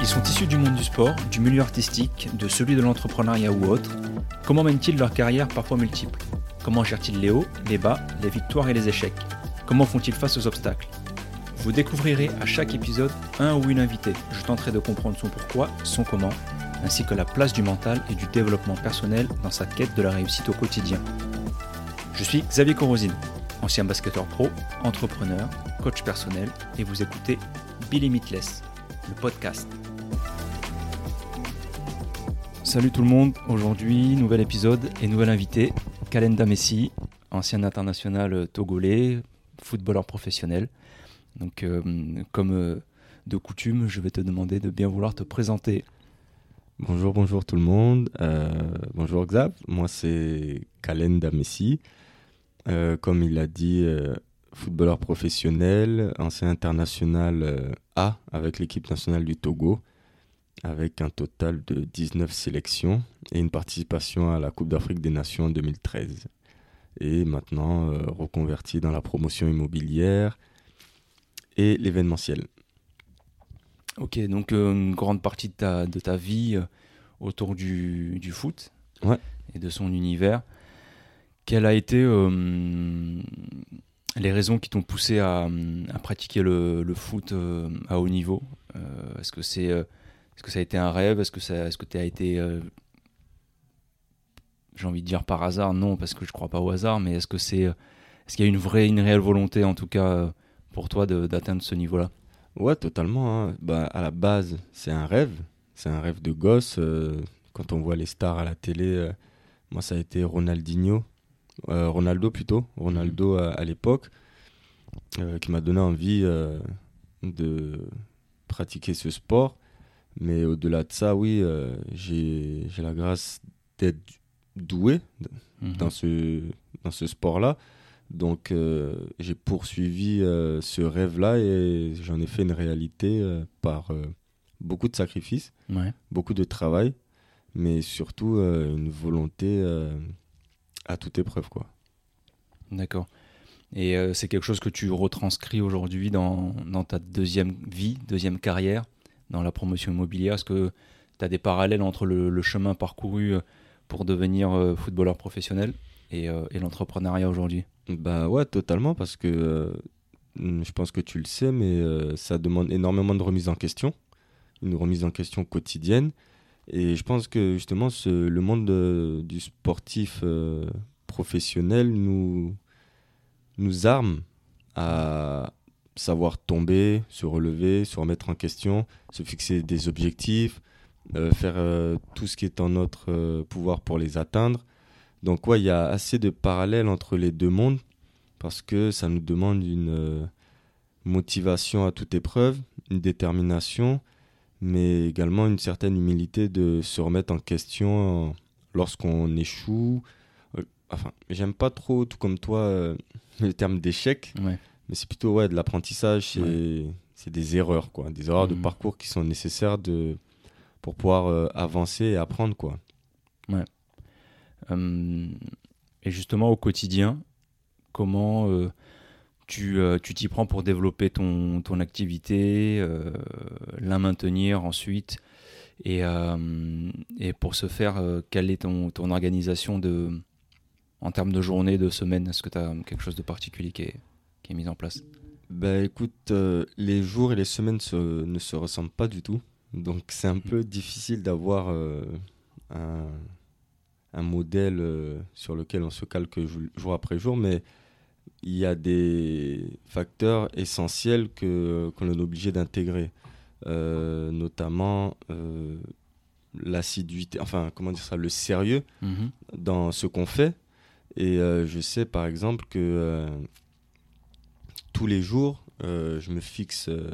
Ils sont issus du monde du sport, du milieu artistique, de celui de l'entrepreneuriat ou autre. Comment mènent-ils leur carrière parfois multiple? Comment gèrent-ils les hauts, les bas, les victoires et les échecs? Comment font-ils face aux obstacles? Vous découvrirez à chaque épisode un ou une invitée. Je tenterai de comprendre son pourquoi, son comment, ainsi que la place du mental et du développement personnel dans sa quête de la réussite au quotidien. Je suis Xavier Corosine, ancien basketteur pro, entrepreneur, coach personnel, et vous écoutez Be Limitless, le podcast. Salut tout le monde, aujourd'hui nouvel épisode et nouvel invité, Kalenda Messi, ancien international togolais, footballeur professionnel. Donc euh, comme euh, de coutume, je vais te demander de bien vouloir te présenter. Bonjour, bonjour tout le monde. Euh, bonjour Xav, moi c'est Kalenda Messi. Comme il l'a dit, footballeur professionnel, ancien international A avec l'équipe nationale du Togo avec un total de 19 sélections et une participation à la Coupe d'Afrique des Nations en 2013. Et maintenant euh, reconverti dans la promotion immobilière et l'événementiel. Ok, donc euh, une grande partie de ta, de ta vie euh, autour du, du foot et de son univers. Quelles a été les raisons qui t'ont poussé à, pratiquer le, foot à haut niveau? Est-ce que est-ce que ça a été un rêve? Est-ce que tu as été, euh, j'ai envie de dire par hasard Non, parce que je crois pas au hasard. Mais est-ce que c'est, euh, est-ce qu'il y a une vraie, une réelle volonté en tout cas euh, pour toi d'atteindre ce niveau-là? Ouais, totalement. Hein. Bah, à la base, c'est un rêve. C'est un rêve de gosse. quand on voit les stars à la télé, moi ça a été Ronaldinho, Ronaldo plutôt, Ronaldo à, à l'époque, qui m'a donné envie de pratiquer ce sport. Mais au-delà de ça, oui, euh, j'ai la grâce d'être doué mhm. dans ce, dans ce sport-là. Donc, euh, j'ai poursuivi euh, ce rêve-là et j'en ai fait une réalité par beaucoup de sacrifices, beaucoup de travail, mais surtout une volonté à toute épreuve. quoi. D'accord. Et c'est quelque chose que tu retranscris aujourd'hui dans, dans ta deuxième vie, deuxième carrière dans la promotion immobilière? Est-ce que tu as des parallèles entre le, chemin parcouru euh, pour devenir euh, footballeur professionnel euh, et, l'entrepreneuriat aujourd'hui? Bah ouais, totalement, parce que je pense que tu le sais, mais ça demande énormément de remise en question, une remise en question quotidienne. Et je pense que justement, le monde du sportif professionnel nous, nous arme à, savoir tomber, se relever, se remettre en question, se fixer des objectifs, euh, faire euh, tout ce qui est en notre euh, pouvoir pour les atteindre. Donc ouais, il y a assez de parallèles entre les deux mondes parce que ça nous demande une motivation à toute épreuve, une détermination, mais également une certaine humilité de se remettre en question lorsqu'on échoue. Enfin, j'aime pas trop, tout comme toi, le terme d'échec. Ouais mais c'est plutôt ouais, de l'apprentissage, c'est des erreurs, quoi, des erreurs de mhm. parcours qui sont nécessaires de, pour pouvoir euh, avancer et apprendre. Quoi. Ouais. Hum, et justement, au quotidien, comment euh, tu euh, tu t'y prends pour développer ton, ton activité, la maintenir ensuite et, et pour ce faire, quelle est ton, ton organisation de, en termes de journée, de semaine? Est-ce que tu as quelque chose de particulier qui est qui est mise en place? Bah écoute, euh, les jours et les semaines ne se ressemblent pas du tout. Donc c'est un peu difficile d'avoir euh, un, un, modèle euh, sur lequel on se calque jour après jour, mais il y a des facteurs essentiels que qu'on est obligé d'intégrer, notamment l'assiduité, enfin comment dire ça, le sérieux mhm. dans ce qu'on fait. Et je sais par exemple que tous les jours, euh, je me fixe. Euh,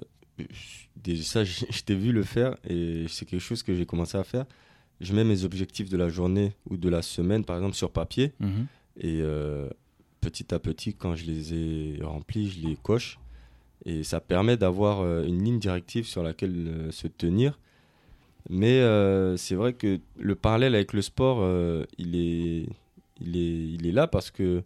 déjà, ça, je t'ai vu le faire et c'est quelque chose que j'ai commencé à faire. Je mets mes objectifs de la journée ou de la semaine, par exemple, sur papier. Mhm. Et euh, petit à petit, quand je les ai remplis, je les coche. Et ça permet d'avoir une ligne directive sur laquelle se tenir. Mais c'est vrai que le parallèle avec le sport, il, est, il, est, il est là parce que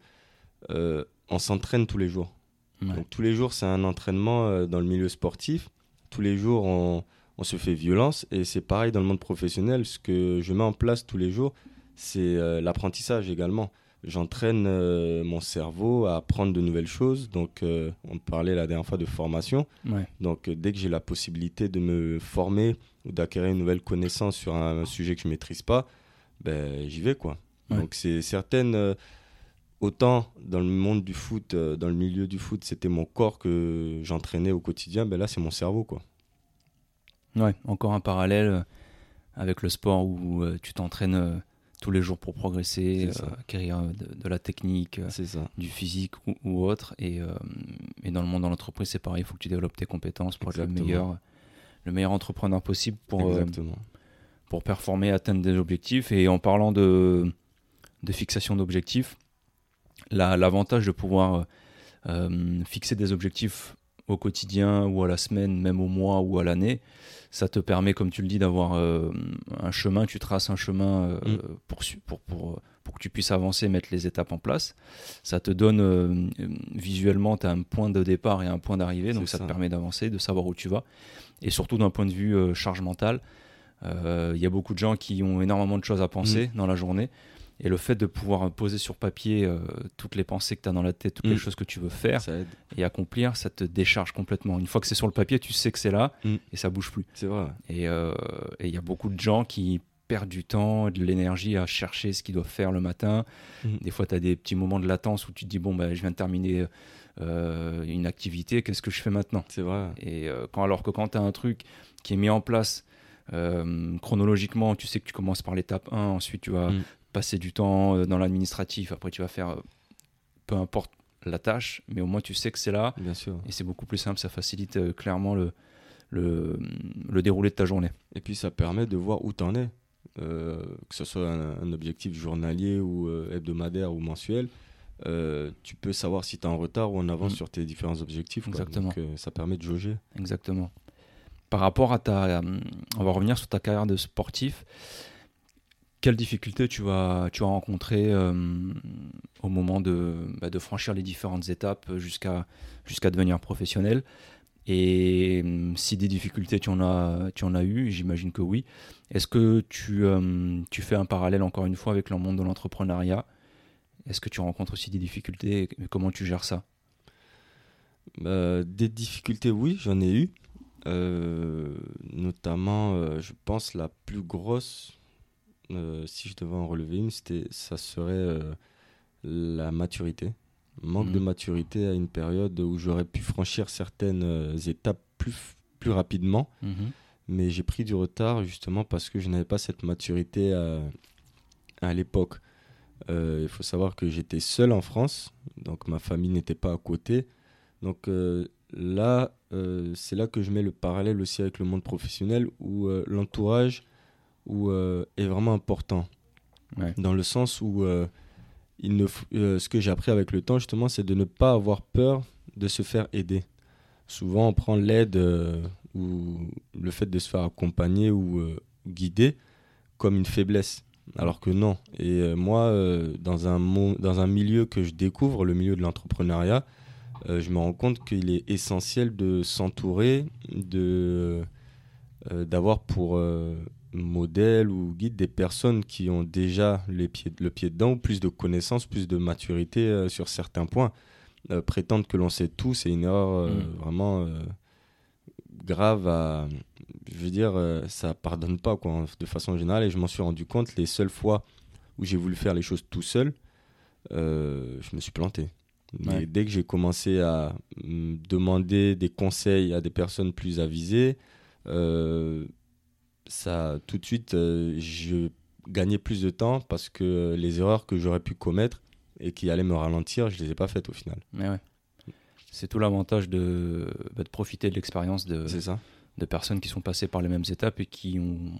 on s'entraîne tous les jours Donc tous les jours, c'est un entraînement euh, dans le milieu sportif. Tous les jours, on, on se fait violence. Et c'est pareil dans le monde professionnel. Ce que je mets en place tous les jours, c'est euh, l'apprentissage également. J'entraîne euh, mon cerveau à apprendre de nouvelles choses. Donc, on parlait la dernière fois de formation. Donc, dès que j'ai la possibilité de me former ou d'acquérir une nouvelle connaissance sur un, sujet que je ne maîtrise pas, ben, j'y vais. quoi. Donc, c'est certaines autant dans le monde du foot, euh, dans le milieu du foot, c'était mon corps que j'entraînais au quotidien, ben là c'est mon cerveau quoi. Ouais, encore un parallèle euh, avec le sport où euh, tu t'entraînes tous les jours pour progresser, acquérir de, la technique, du physique ou, autre. Et, et, dans le monde de l'entreprise, c'est pareil, il faut que tu développes tes compétences pour être le meilleur, le meilleur entrepreneur possible pour, pour performer, atteindre des objectifs. Et en parlant de, de fixation d'objectifs, l'avantage de pouvoir euh, euh, fixer des objectifs au quotidien ou à la semaine, même au mois ou à l'année, ça te permet, comme tu le dis, d'avoir euh, un chemin, tu traces un chemin mm. pour, pour, pour, pour, que tu puisses avancer, mettre les étapes en place. Ça te donne visuellement, tu as un point de départ et un point d'arrivée, donc ça, te permet d'avancer, de savoir où tu vas. Et surtout d'un point de vue charge mentale, il y a beaucoup de gens qui ont énormément de choses à penser mm. dans la journée. Et le fait de pouvoir poser sur papier euh, toutes les pensées que tu as dans la tête, toutes les mm. choses que tu veux faire et accomplir, ça te décharge complètement. Une fois que c'est sur le papier, tu sais que c'est là mm. et ça bouge plus. C'est vrai. Euh, et il y a beaucoup de gens qui perdent du temps, de l'énergie à chercher ce qu'ils doivent faire le matin. Mm. Des fois, tu as des petits moments de latence où tu te dis, bon, bah, je viens de terminer euh, une activité, qu'est-ce que je fais maintenant? C'est vrai. Et quand, alors que quand tu as un truc qui est mis en place, chronologiquement, tu sais que tu commences par l'étape 1, ensuite tu vas passer du temps euh, dans l'administratif, après tu vas faire euh, peu importe la tâche, mais au moins tu sais que c'est là. Bien sûr. Et c'est beaucoup plus simple, ça facilite euh, clairement le, le, le, déroulé de ta journée. Et puis ça permet de voir où tu en es, que ce soit un, objectif journalier ou hebdomadaire ou mensuel. tu peux savoir si tu es en retard ou en avance mm. sur tes différents objectifs. Exactement. Donc, ça permet de jauger. Exactement. Par rapport à ta. on va revenir sur ta carrière de sportif quelles difficultés tu as rencontré euh, au moment de, bah, de, franchir les différentes étapes jusqu'à devenir professionnel Et euh, si des difficultés tu en as, tu en as eu, j'imagine que oui. Est-ce que tu, euh, fais un parallèle encore une fois avec le monde de l'entrepreneuriat? Est-ce que tu rencontres aussi des difficultés? Et comment tu gères ça? Des difficultés, oui, j'en ai eu. notamment, je pense, la plus grosse euh, si je devais en relever une, ça serait euh, la maturité. Manque de mhm. maturité à une période où j'aurais pu franchir certaines euh, étapes plus, plus rapidement. Mhm. Mais j'ai pris du retard justement parce que je n'avais pas cette maturité à, à l'époque. Il faut savoir que j'étais seul en France, donc ma famille n'était pas à côté. Donc là, c'est là que je mets le parallèle aussi avec le monde professionnel où l'entourage où, euh, est vraiment important. Dans le sens où euh, il ne euh, ce que j'ai appris avec le temps, justement, c'est de ne pas avoir peur de se faire aider. Souvent, on prend l'aide ou le fait de se faire accompagner ou guider comme une faiblesse. Alors que non. Et moi, dans, un dans un milieu que je découvre, le milieu de l'entrepreneuriat, je me rends compte qu'il est essentiel de s'entourer, de d'avoir pour modèle ou guide des personnes qui ont déjà les pieds, le pied dedans, ou plus de connaissances, plus de maturité euh, sur certains points. Euh, prétendre que l'on sait tout, c'est une erreur euh, mm. vraiment grave à. Je veux dire, ça pardonne pas quoi, de façon générale. Et je m'en suis rendu compte les seules fois où j'ai voulu faire les choses tout seul, je me suis planté. Mais dès que j'ai commencé à mm, demander des conseils à des personnes plus avisées, ça tout de suite, euh, je gagnais plus de temps parce que les erreurs que j'aurais pu commettre et qui allaient me ralentir, je les ai pas faites au final. Mais ouais. C'est tout l'avantage de, bah, de, profiter de l'expérience de, de personnes qui sont passées par les mêmes étapes et qui ont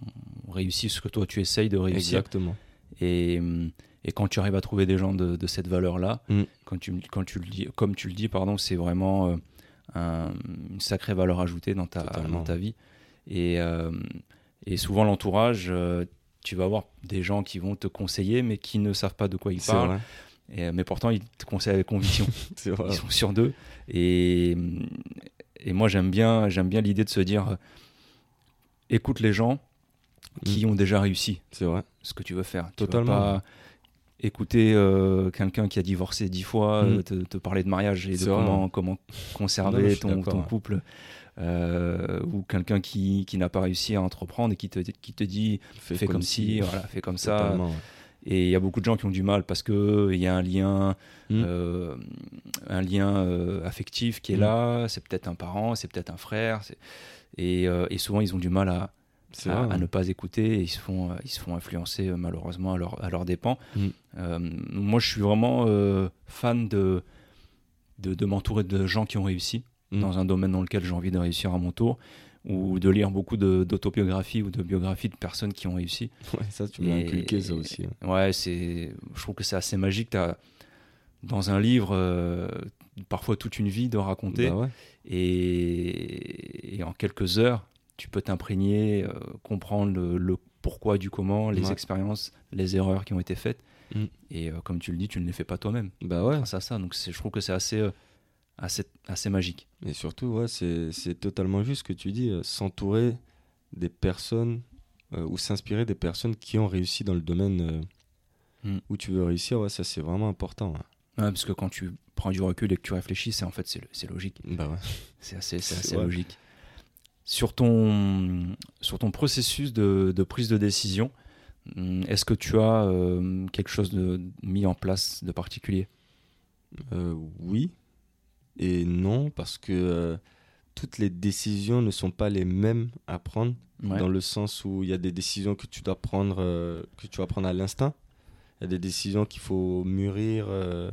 réussi ce que toi tu essayes de réussir. Exactement. Et, et quand tu arrives à trouver des gens de, de cette valeur-là, mm. quand tu, quand tu le dis, comme tu le dis, pardon, c'est vraiment euh, un, une sacrée valeur ajoutée dans ta, dans ta vie. Et, euh, et souvent, l'entourage, euh, tu vas avoir des gens qui vont te conseiller, mais qui ne savent pas de quoi ils parlent. Et, mais pourtant, ils te conseillent avec conviction. Vrai. Ils sont sûrs d'eux. Et, et moi, j'aime bien, j'aime bien l'idée de se dire euh, écoute les gens qui ont déjà réussi C'est vrai. ce que tu veux faire. Tu Totalement. vas pas écouter euh, quelqu'un qui a divorcé dix fois Mm. euh, te, te parler de mariage et de comment, conserver ton, couple. Euh, ou quelqu'un qui, qui n'a pas réussi à entreprendre et qui te, qui te dit fais, comme, si, voilà, fais comme ça. Ouais. Et il y a beaucoup de gens qui ont du mal parce que il y a un lien, Mm. euh, un lien euh, affectif qui est Mm. là. C'est peut-être un parent, c'est peut-être un frère. Et, euh, et souvent, ils ont du mal à, à, vrai. à ne pas écouter et ils se font, euh, ils se font influencer euh, malheureusement à leur, à leur dépens. Mm. Euh, moi, je suis vraiment euh, fan de, de, de m'entourer de gens qui ont réussi Mm. dans un domaine dans lequel j'ai envie de réussir à mon tour ou de lire beaucoup d'autobiographies ou de biographies de personnes qui ont réussi. Ouais, ça, tu m'as inculqué ça aussi. hein. Ouais, c'est, je trouve que c'est assez magique. T'as, dans un livre, euh, parfois toute une vie de raconter, Bah ouais. et, et en quelques heures, tu peux t'imprégner, euh, comprendre le, le pourquoi du comment, les Ouais. expériences, les erreurs qui ont été faites. Mm. Et euh, comme tu le dis, tu ne les fais pas toi-même Bah ouais. grâce à ça. Donc je trouve que c'est assez, assez, assez magique. Et surtout, ouais, c'est totalement juste ce que tu dis, euh, s'entourer des personnes euh, ou s'inspirer des personnes qui ont réussi dans le domaine euh, Mm. où tu veux réussir, ouais, ça c'est vraiment important. ouais. Ouais, parce que quand tu prends du recul et que tu réfléchis, c'est en fait c'est, logique. Bah ouais. C'est assez, logique. Sur ton, sur ton processus de, de prise de décision, hum, est-ce que tu as euh, quelque chose de mis en place de particulier? Euh, oui et non, parce que euh, toutes les décisions ne sont pas les mêmes à prendre, Ouais. dans le sens où il y a des décisions que tu dois prendre, euh, que tu vas prendre à l'instinct. Il y a des décisions qu'il faut mûrir euh,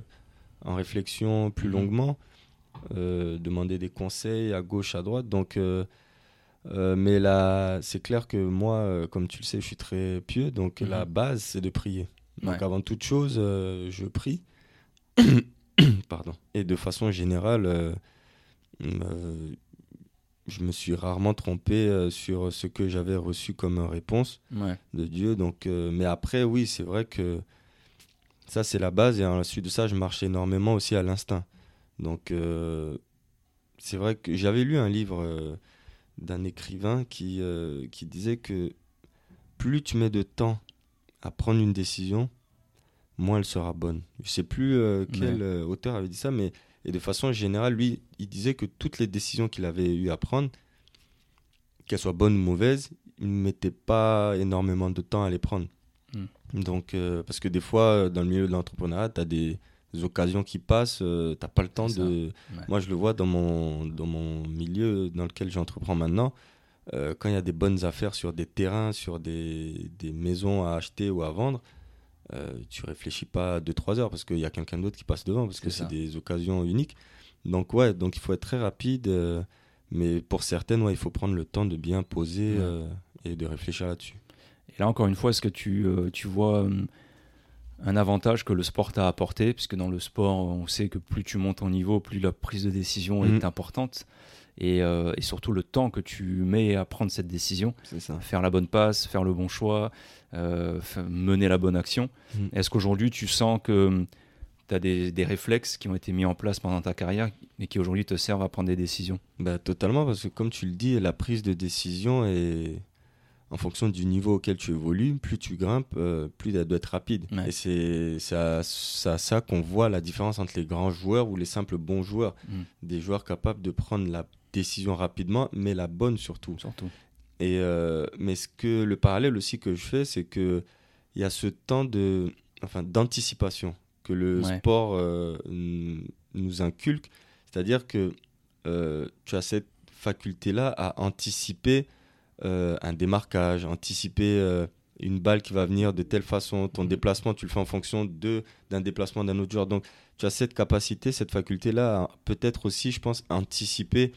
en réflexion plus Mhm. longuement, demander des conseils à gauche, à droite. Donc, mais là, c'est clair que moi, comme tu le sais, je suis très pieux, donc Mhm. la base, c'est de prier. Donc Ouais. avant toute chose, je prie. Pardon. Et de façon générale, euh, euh, je me suis rarement trompé euh, sur ce que j'avais reçu comme réponse Ouais. de Dieu. Donc, mais après, oui, c'est vrai que ça, c'est la base. Et à la suite de ça, je marche énormément aussi à l'instinct. Donc, c'est vrai que j'avais lu un livre d'un écrivain qui, qui disait que plus tu mets de temps à prendre une décision, moins elle sera bonne. Je sais plus euh, quel Ouais. euh, auteur avait dit ça, mais et de façon générale, lui, il disait que toutes les décisions qu'il avait eu à prendre, qu'elles soient bonnes ou mauvaises, il ne mettait pas énormément de temps à les prendre. Donc, euh, parce que des fois, euh, dans le milieu de l'entrepreneuriat, tu as des occasions qui passent, tu n'as pas le temps de... Ouais. Moi, je le vois dans mon, dans mon milieu dans lequel j'entreprends maintenant. euh, quand il y a des bonnes affaires sur des terrains, sur des, des maisons à acheter ou à vendre, euh, tu réfléchis pas 2-3 heures parce qu'il y a quelqu'un d'autre qui passe devant, parce que C'est des occasions uniques. Donc, ouais, donc il faut être très rapide. euh, mais pour certaines, ouais, il faut prendre le temps de bien poser Ouais. euh, et de réfléchir là-dessus. Et là, encore une fois, est-ce que tu, tu vois hum, un avantage que le sport t'a apporté? Puisque dans le sport, on sait que plus tu montes en niveau, plus la prise de décision est importante. Et, euh, et surtout le temps que tu mets à prendre cette décision, ça. faire la bonne passe, faire le bon choix, euh, mener la bonne action. Mhm. Est-ce qu'aujourd'hui, tu sens que tu as des, des réflexes qui ont été mis en place pendant ta carrière et qui aujourd'hui te servent à prendre des décisions? Bah, totalement, parce que comme tu le dis, la prise de décision est en fonction du niveau auquel tu évolues, plus tu grimpes, euh, plus elle doit être rapide. Ouais. Et c'est c'est à, c'est à ça qu'on voit la différence entre les grands joueurs ou les simples bons joueurs. Mm. Des joueurs capables de prendre la décision rapidement, mais la bonne surtout. Surtout. Et euh, mais ce que le parallèle aussi que je fais, c'est que il y a ce temps de, enfin, d'anticipation que le Ouais. sport euh, nous inculque. C'est-à-dire que euh, tu as cette faculté-là à anticiper un démarquage, anticiper une balle qui va venir de telle façon, ton Mhm. déplacement, tu le fais en fonction de d'un déplacement d'un autre joueur. Donc, tu as cette capacité, cette faculté-là, à peut-être aussi, je pense, anticiper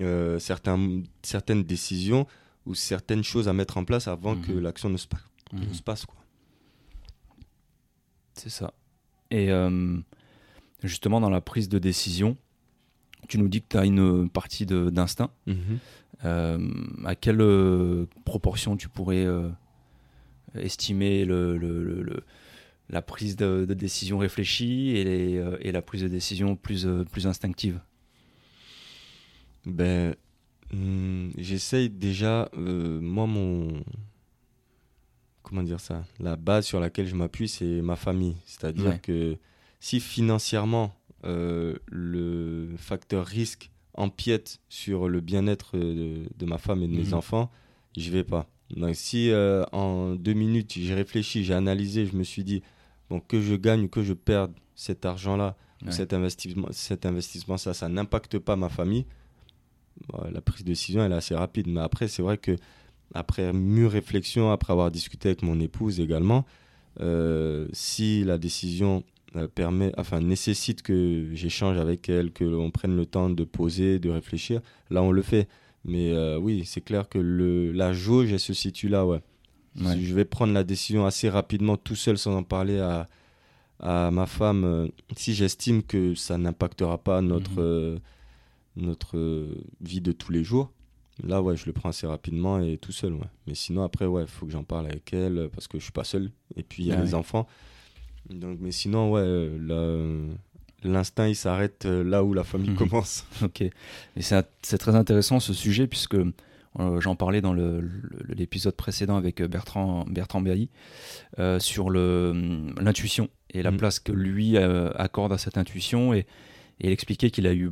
euh, certains, certaines décisions ou certaines choses à mettre en place avant que Mhm. l'action ne se, pa- ne Mhm. se passe. Quoi. C'est ça. Et euh, justement, dans la prise de décision, tu nous dis que tu as une partie d'instinct. Euh, à quelle proportion tu pourrais estimer le, le- le- le- la prise de, décision réfléchie et, et, la prise de décision plus, plus instinctive? Ben, hmm, J'essaye déjà, moi, mon. Comment dire ça La base sur laquelle je m'appuie, c'est ma famille. C'est-à-dire que si financièrement, le facteur risque empiète sur le bien-être de, ma femme et de mes mhm. enfants, je vais pas. Donc si euh, en deux minutes j'ai réfléchi, j'ai analysé, je me suis dit bon que je gagne ou que je perde cet argent-là, cet investissement, cet investissement ça, ça n'impacte pas ma famille. La prise de décision elle est assez rapide, mais après c'est vrai que après mûre réflexion, après avoir discuté avec mon épouse également, euh, si la décision euh, permet, enfin nécessite que j'échange avec elle, que l'on prenne le temps de poser, de réfléchir, là on le fait. Mais euh, oui, c'est clair que le, la jauge, elle se situe là, ouais. je vais prendre la décision assez rapidement, tout seul, sans en parler à, à ma femme, euh, si j'estime que ça n'impactera pas notre, mhm. Euh, notre vie de tous les jours, là, ouais, je le prends assez rapidement et tout seul, ouais. Mais sinon, après, ouais, il faut que j'en parle avec elle parce que je suis pas seul. Et puis, il y a les enfants. Donc, mais sinon, ouais, là l'instinct il s'arrête euh, là où la famille mhm. commence. Ok, et c'est très intéressant ce sujet puisque euh, j'en parlais dans l'épisode précédent avec euh, Bertrand, Bertrand Berry sur l'intuition et la mhm. place que lui accorde à cette intuition et, il expliquait qu'il a eu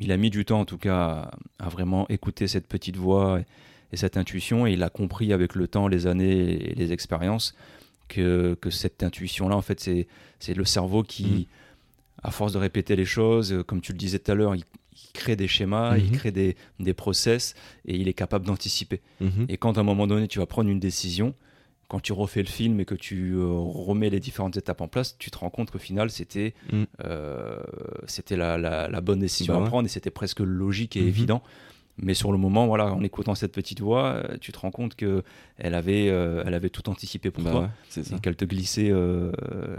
il a mis du temps en tout cas à, vraiment écouter cette petite voix et, cette intuition et il a compris avec le temps, les années et les expériences que, que cette intuition là en fait c'est le cerveau qui mhm à force de répéter les choses, euh, comme tu le disais tout à l'heure, il, crée des schémas, il mhm. crée des, des, process et il est capable d'anticiper. Mhm. Et quand à un moment donné tu vas prendre une décision, quand tu refais le film et que tu euh, remets les différentes étapes en place, tu te rends compte qu'au final c'était mhm. euh, c'était la, la, bonne décision bah à prendre et c'était presque logique et évident. Mais sur le moment, voilà, en écoutant cette petite voix, euh, tu te rends compte que elle avait, euh, elle avait tout anticipé pour bah toi, et qu'elle te glissait, euh,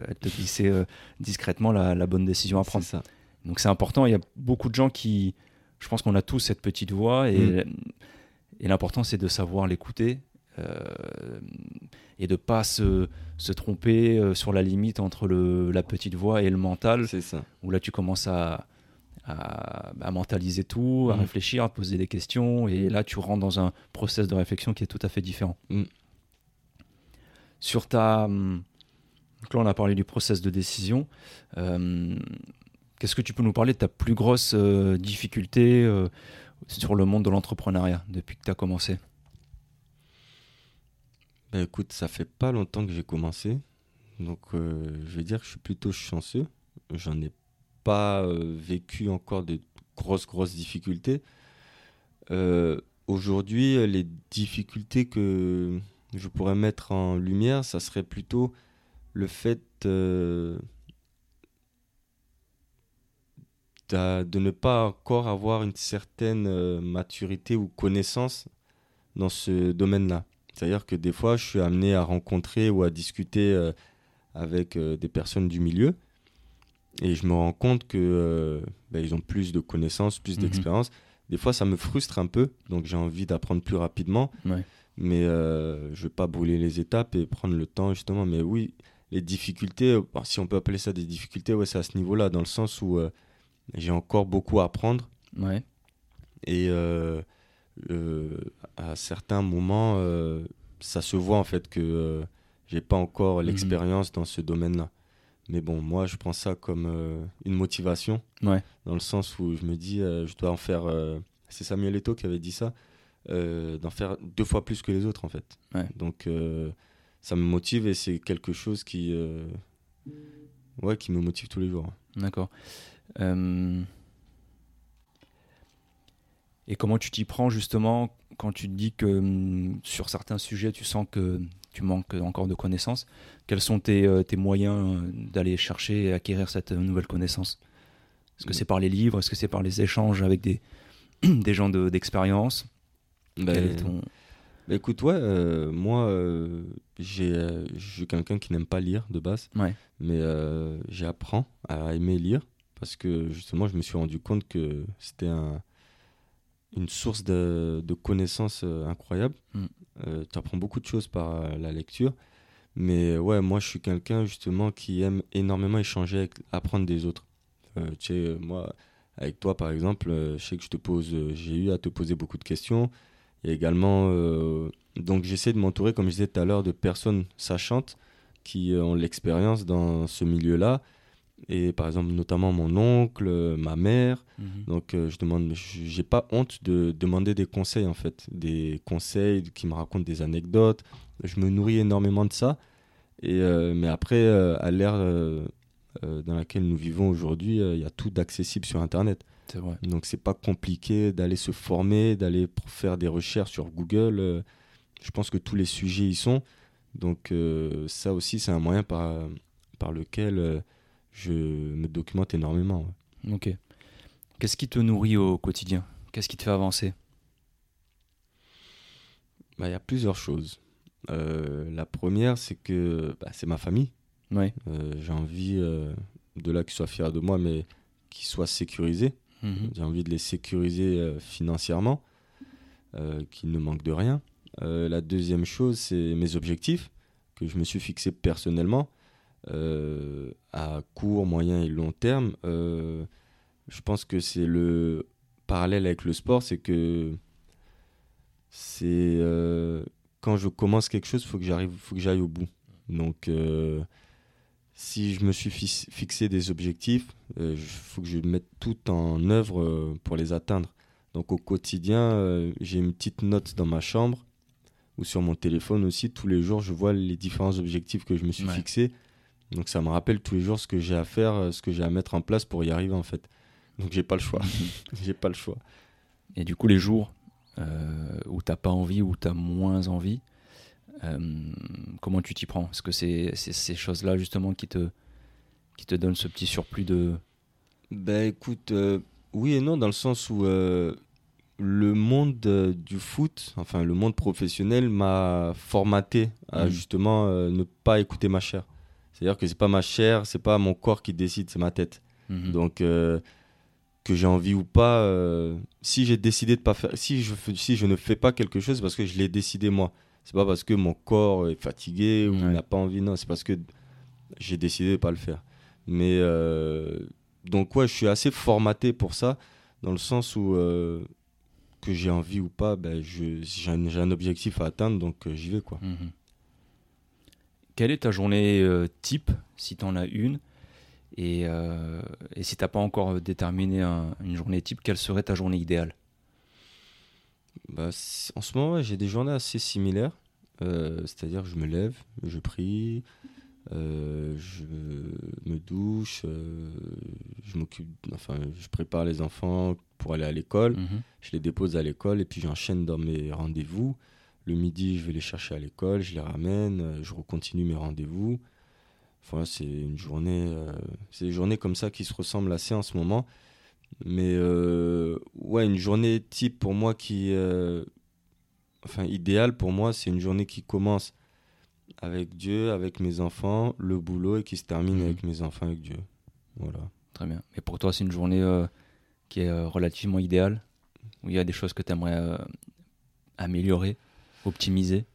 elle te glissait discrètement la, bonne décision à prendre. Ça. Donc c'est important. Il y a beaucoup de gens qui, je pense qu'on a tous cette petite voix, et, mm. et l'important c'est de savoir l'écouter et de pas se, se tromper sur la limite entre le, la petite voix et le mental. C'est ça. Où là tu commences à à, mentaliser tout, à mm. réfléchir, à poser des questions. Et là, tu rentres dans un process de réflexion qui est tout à fait différent. Mm. Sur ta. Hum, donc là, on a parlé du process de décision. Euh, qu'est-ce que tu peux nous parler de ta plus grosse euh, difficulté euh, sur le monde de l'entrepreneuriat depuis que tu as commencé? Ben écoute, ça fait pas longtemps que j'ai commencé. Donc, je vais dire que je suis plutôt chanceux. J'en ai pas euh, vécu encore de grosses, grosses difficultés. Euh, aujourd'hui, les difficultés que je pourrais mettre en lumière, ça serait plutôt le fait euh, de ne pas encore avoir une certaine maturité ou connaissance dans ce domaine-là. C'est-à-dire que des fois, je suis amené à rencontrer ou à discuter avec des personnes du milieu et je me rends compte que euh, bah, ils ont plus de connaissances, plus mhm. d'expérience. Des fois, ça me frustre un peu, donc j'ai envie d'apprendre plus rapidement. Mais euh, je ne vais pas brûler les étapes et prendre le temps, justement. Mais oui, les difficultés, euh, si on peut appeler ça des difficultés, ouais, c'est à ce niveau-là, dans le sens où j'ai encore beaucoup à apprendre. Ouais. Et à certains moments, ça se voit en fait que j'ai pas encore mhm. l'expérience dans ce domaine-là. Mais bon, moi, je prends ça comme euh, une motivation. Ouais. Dans le sens où je me dis, euh, je dois en faire. Euh, c'est Samuel Eto'o qui avait dit ça. d'en faire deux fois plus que les autres, en fait. Donc, ça me motive et c'est quelque chose qui. ouais, qui me motive tous les jours. D'accord. Et comment tu t'y prends justement quand tu te dis que hum, sur certains sujets, tu sens que tu manques encore de connaissances? Quels sont tes, euh, moyens euh, d'aller chercher et acquérir cette euh, nouvelle connaissance? Est-ce que c'est par les livres? Est-ce que c'est par les échanges avec des, des gens d'expérience? Ben, bah, Écoute, ouais, moi, j'ai, je suis quelqu'un qui n'aime pas lire de base, mais j'apprends à aimer lire parce que justement, je me suis rendu compte que c'était un, une source de, de connaissances incroyable. Mm. tu apprends beaucoup de choses par la lecture. Mais ouais, moi, je suis quelqu'un justement qui aime énormément échanger, avec, apprendre des autres. Euh, tu sais, moi, avec toi, par exemple, euh, je sais que je te pose, euh, j'ai eu à te poser beaucoup de questions. Et également, donc j'essaie de m'entourer, comme je disais tout à l'heure, de personnes sachantes qui ont l'expérience dans ce milieu-là. Et par exemple, notamment mon oncle, ma mère. Mhm. Donc je demande, j'ai pas honte de demander des conseils en fait, des conseils qui me racontent des anecdotes. Je me nourris énormément de ça. Et, mais après, à l'ère euh, dans laquelle nous vivons aujourd'hui, euh, il y a tout d'accessible sur Internet. C'est vrai. Donc c'est pas compliqué d'aller se former, d'aller faire des recherches sur Google. Euh, je pense que tous les sujets y sont. Donc ça aussi c'est un moyen par, par lequel je me documente énormément. Ok. Qu'est-ce qui te nourrit au quotidien? Qu'est-ce qui te fait avancer? Bah, Il y a plusieurs choses. la première, c'est que bah, c'est ma famille. Ouais. Euh, j'ai envie euh, de là qu'ils soient fiers de moi, mais qu'ils soient sécurisés. Mhm. J'ai envie de les sécuriser euh, financièrement, qu'ils ne manquent de rien. la deuxième chose, c'est mes objectifs que je me suis fixé personnellement à court, moyen et long terme. je pense que c'est le parallèle avec le sport, c'est que c'est quand je commence quelque chose, il faut que j'arrive, faut que j'aille au bout. Donc si je me suis fixé des objectifs, il euh, faut que je mette tout en œuvre euh, pour les atteindre. Donc au quotidien, euh, j'ai une petite note dans ma chambre ou sur mon téléphone aussi. Tous les jours, je vois les différents objectifs que je me suis fixés. Donc ça me rappelle tous les jours ce que j'ai à faire, ce que j'ai à mettre en place pour y arriver en fait. Donc j'ai pas le choix. j'ai pas le choix. Et du coup, les jours où t'as pas envie, où tu as moins envie, euh, comment tu t'y prends? Est-ce que c'est ces choses-là justement qui te, qui te donnent ce petit surplus de... Ben écoute, euh, oui et non, dans le sens où euh, le monde du foot, enfin le monde professionnel m'a formaté à mm. justement ne pas écouter ma chair. C'est-à-dire que c'est pas ma chair, c'est pas mon corps qui décide, c'est ma tête. Mm-hmm. Donc que j'ai envie ou pas, si j'ai décidé de pas faire, si je, si je ne fais pas quelque chose, parce que je l'ai décidé moi. C'est pas parce que mon corps est fatigué ou n'a pas envie, non, c'est parce que j'ai décidé de pas le faire. Mais euh, donc, ouais, je suis assez formaté pour ça, dans le sens où euh, que j'ai envie ou pas, ben, j'ai un, un, objectif à atteindre, donc euh, j'y vais. quoi. Mhm. Quelle est ta journée type, si tu en as une? Et, et si tu n'as pas encore déterminé une journée type, quelle serait ta journée idéale? Bah, En ce moment, j'ai des journées assez similaires. Euh, c'est-à-dire que je me lève, je prie, euh, je me douche, euh, je m'occupe, enfin, je prépare les enfants pour aller à l'école, mhm. je les dépose à l'école et puis j'enchaîne dans mes rendez-vous. Le midi, je vais les chercher à l'école, je les ramène, je recontinue mes rendez-vous. Enfin, c'est une journée, c'est des journées comme ça qui se ressemblent assez en ce moment. Mais euh, ouais, une journée type pour moi qui. Euh, enfin, idéale pour moi, c'est une journée qui commence avec Dieu, avec mes enfants, le boulot et qui se termine mhm. avec mes enfants, avec Dieu. Voilà. Très bien. Et pour toi, c'est une journée euh, qui est relativement idéale? Où il y a des choses que tu aimerais améliorer, optimiser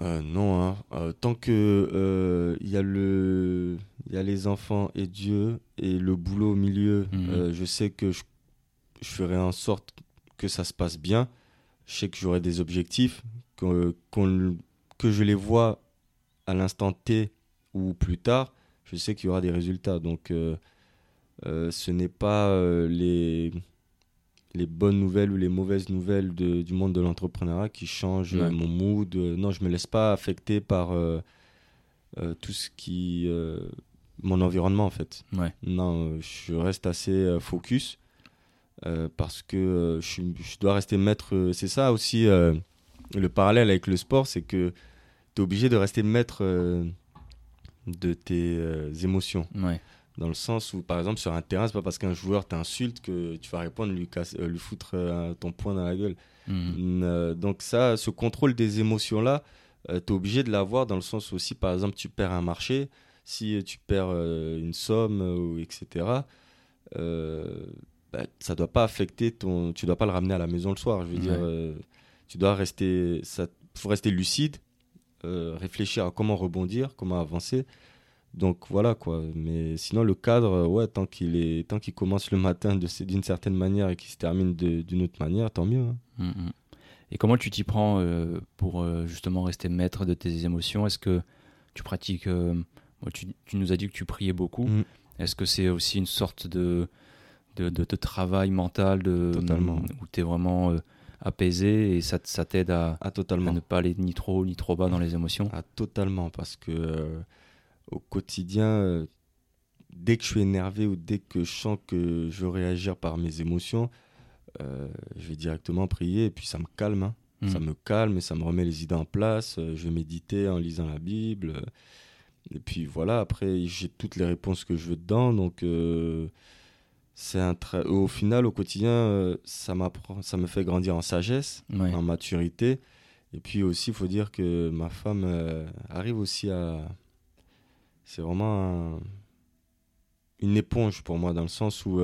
euh, non, hein. euh, tant que il euh, y a le, il y a les enfants et Dieu et le boulot au milieu, mhm. je sais que je, je, ferai en sorte que ça se passe bien. Je sais que j'aurai des objectifs, que, que je les vois à l'instant T ou plus tard. Je sais qu'il y aura des résultats. Donc, ce n'est pas les les bonnes nouvelles ou les mauvaises nouvelles du monde de l'entrepreneuriat qui changent mon mood. Non, je me laisse pas affecter par euh, euh, tout ce qui. Euh, mon environnement, en fait. Non, je reste assez focus parce que je, je, dois rester maître. C'est ça aussi le parallèle avec le sport, c'est que tu es obligé de rester maître de tes émotions. Ouais dans le sens où, par exemple, sur un terrain, c'est pas parce qu'un joueur t'insulte que tu vas répondre, lui, euh, lui foutre euh, ton poing dans la gueule. Mhm. Euh, donc ça, ce contrôle des émotions-là, tu es obligé de l'avoir dans le sens où si, par exemple, tu perds un marché, si tu perds une somme, etc., bah, ça doit pas affecter ton... Tu dois pas le ramener à la maison le soir. Je veux dire, tu dois rester... Ça faut rester lucide réfléchir à comment rebondir, comment avancer. Donc voilà quoi. Mais sinon le cadre, ouais, tant qu'il est, tant qu'il commence le matin d'une certaine manière et qu'il se termine d'une autre manière, tant mieux. Hein. Mmh, mmh. Et comment tu t'y prends euh, pour euh, justement rester maître de tes émotions? Est-ce que tu pratiques euh, tu, nous as dit que tu priais beaucoup. Mmh. Est-ce que c'est aussi une sorte de, de, de, travail mental de, où tu es vraiment apaisé et ça, ça t'aide à, ah, totalement. ne pas aller ni trop haut ni trop bas dans les émotions? Ah, Totalement, parce que au quotidien, dès que je suis énervé ou dès que je sens que je veux réagir par mes émotions, euh, je vais directement prier et puis ça me calme. Hein. Hmm. Ça me calme et ça me remet les idées en place. Euh, je vais méditer en lisant la Bible. Euh, et puis voilà, après, j'ai toutes les réponses que je veux dedans. Donc, c'est un au final, au quotidien, ça, ça me fait grandir en sagesse, en maturité. Et puis aussi, il faut dire que ma femme arrive aussi à. C'est vraiment une éponge pour moi, dans le sens où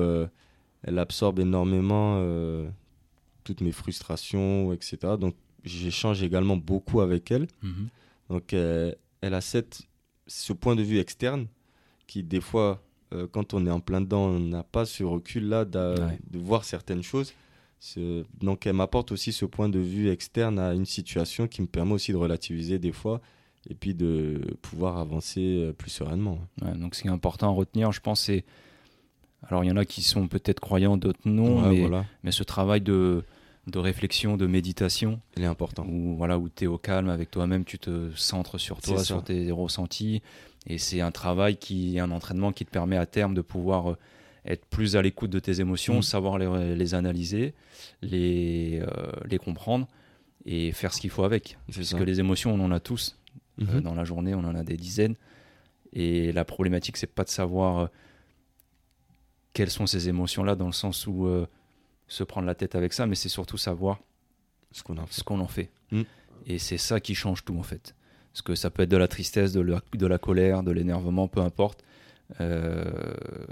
elle absorbe énormément euh, toutes mes frustrations, etc. Donc j'échange également beaucoup avec elle. Mhm. Donc euh, elle a cette, ce point de vue externe qui des fois, euh, quand on est en plein dedans, on n'a pas ce recul-là de voir certaines choses. Donc elle m'apporte aussi ce point de vue externe à une situation qui me permet aussi de relativiser des fois et puis de pouvoir avancer plus sereinement. donc ce qui est important à retenir, je pense, c'est alors il y en a qui sont peut-être croyants, d'autres non, mais, ce travail de, réflexion, de méditation, il est important. Où, voilà, où tu es au calme avec toi-même, tu te centres sur toi, sur tes ressentis. Et c'est un travail qui un entraînement qui te permet à terme de pouvoir euh, être plus à l'écoute de tes émotions, mm. savoir les, analyser, les, euh, les comprendre et faire ce qu'il faut avec. Parce que les émotions, on en a tous. Euh, mm-hmm. dans la journée, on en a des dizaines. Et la problématique, c'est pas de savoir quelles sont ces émotions-là, dans le sens où euh, se prendre la tête avec ça, mais c'est surtout savoir ce qu'on en fait. En fait. Mm. Et c'est ça qui change tout, en fait. Parce que ça peut être de la tristesse, de la, de la colère, de l'énervement, peu importe. Euh,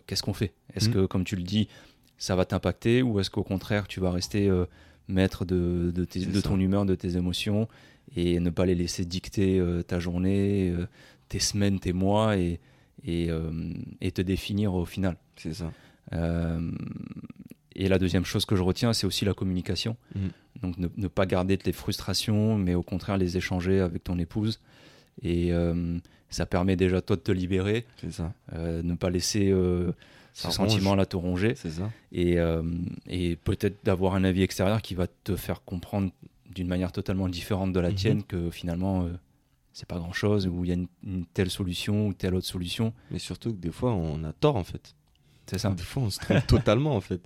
qu'est-ce qu'on fait? Est-ce mm. que, comme tu le dis, ça va t'impacter ou est-ce qu'au contraire, tu vas rester euh, maître de, de, de ton humeur, de tes émotions et ne pas les laisser dicter ta journée, tes semaines, tes mois et, et, et te définir au final C'est ça. Euh, et la deuxième chose que je retiens, c'est aussi la communication. Mm. Donc ne, pas garder tes frustrations, mais au contraire les échanger avec ton épouse. Et euh, ça permet déjà toi de te libérer. Ça. Euh, ne pas laisser ce sentiment-là te ronger. Ça. Et, et peut-être d'avoir un avis extérieur qui va te faire comprendre d'une manière totalement différente de la mm-hmm. tienne que finalement c'est pas grand chose ou il y a une, une, telle solution ou telle autre solution. Mais surtout que des fois on a tort en fait. C'est ça. Des fois, on se trompe totalement, en fait.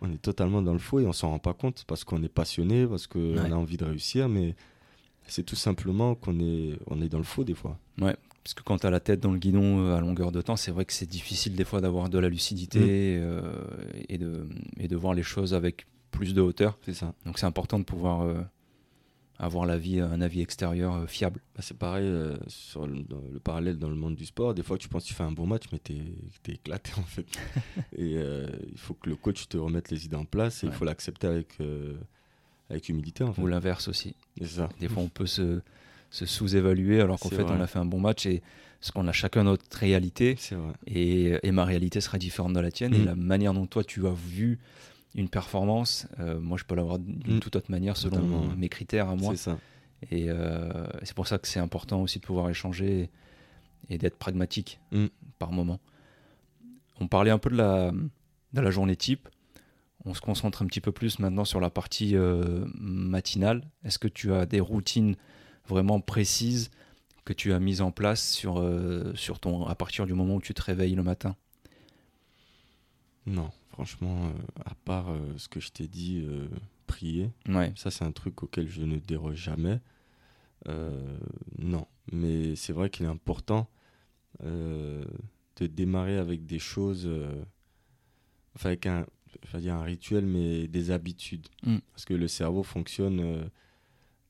On est totalement dans le faux et on s'en rend pas compte parce qu'on est passionné, parce qu'on a envie de réussir, mais c'est tout simplement qu'on est, on est dans le faux des fois. Ouais, parce que quand tu as la tête dans le guidon euh, à longueur de temps, c'est vrai que c'est difficile des fois d'avoir de la lucidité mm. euh, et, de, et de voir les choses avec plus de hauteur. C'est ça. Donc c'est important de pouvoir euh, avoir l'avis, un avis extérieur euh, fiable. Bah, c'est pareil euh, sur le, parallèle dans le monde du sport. Des fois, tu penses que tu fais un bon match, mais tu es, éclaté en fait. et euh, il faut que le coach te remette les idées en place et il faut l'accepter avec, avec humilité. En fait. Ou l'inverse aussi. Ça. Des fois, on peut se, se sous-évaluer alors qu'en fait, on a fait un bon match et ce qu'on a chacun notre réalité. Et, et, ma réalité sera différente de la tienne. Et mm. la manière dont toi, tu as vu une performance, euh, moi je peux l'avoir d'une mm. toute autre manière selon mes critères à moi. C'est ça. Et euh, c'est pour ça que c'est important aussi de pouvoir échanger et, d'être pragmatique mm. par moment. On parlait un peu de la, de la journée type. On se concentre un petit peu plus maintenant sur la partie euh, matinale. Est-ce que tu as des routines vraiment précises que tu as mises en place sur, sur ton, à partir du moment où tu te réveilles le matin? Non. Franchement, euh, à part euh, ce que je t'ai dit, euh, prier, ça c'est un truc auquel je ne déroge jamais. non, mais c'est vrai qu'il est important de démarrer avec des choses, enfin avec un, dire un rituel, mais des habitudes. Mm. Parce que le cerveau fonctionne.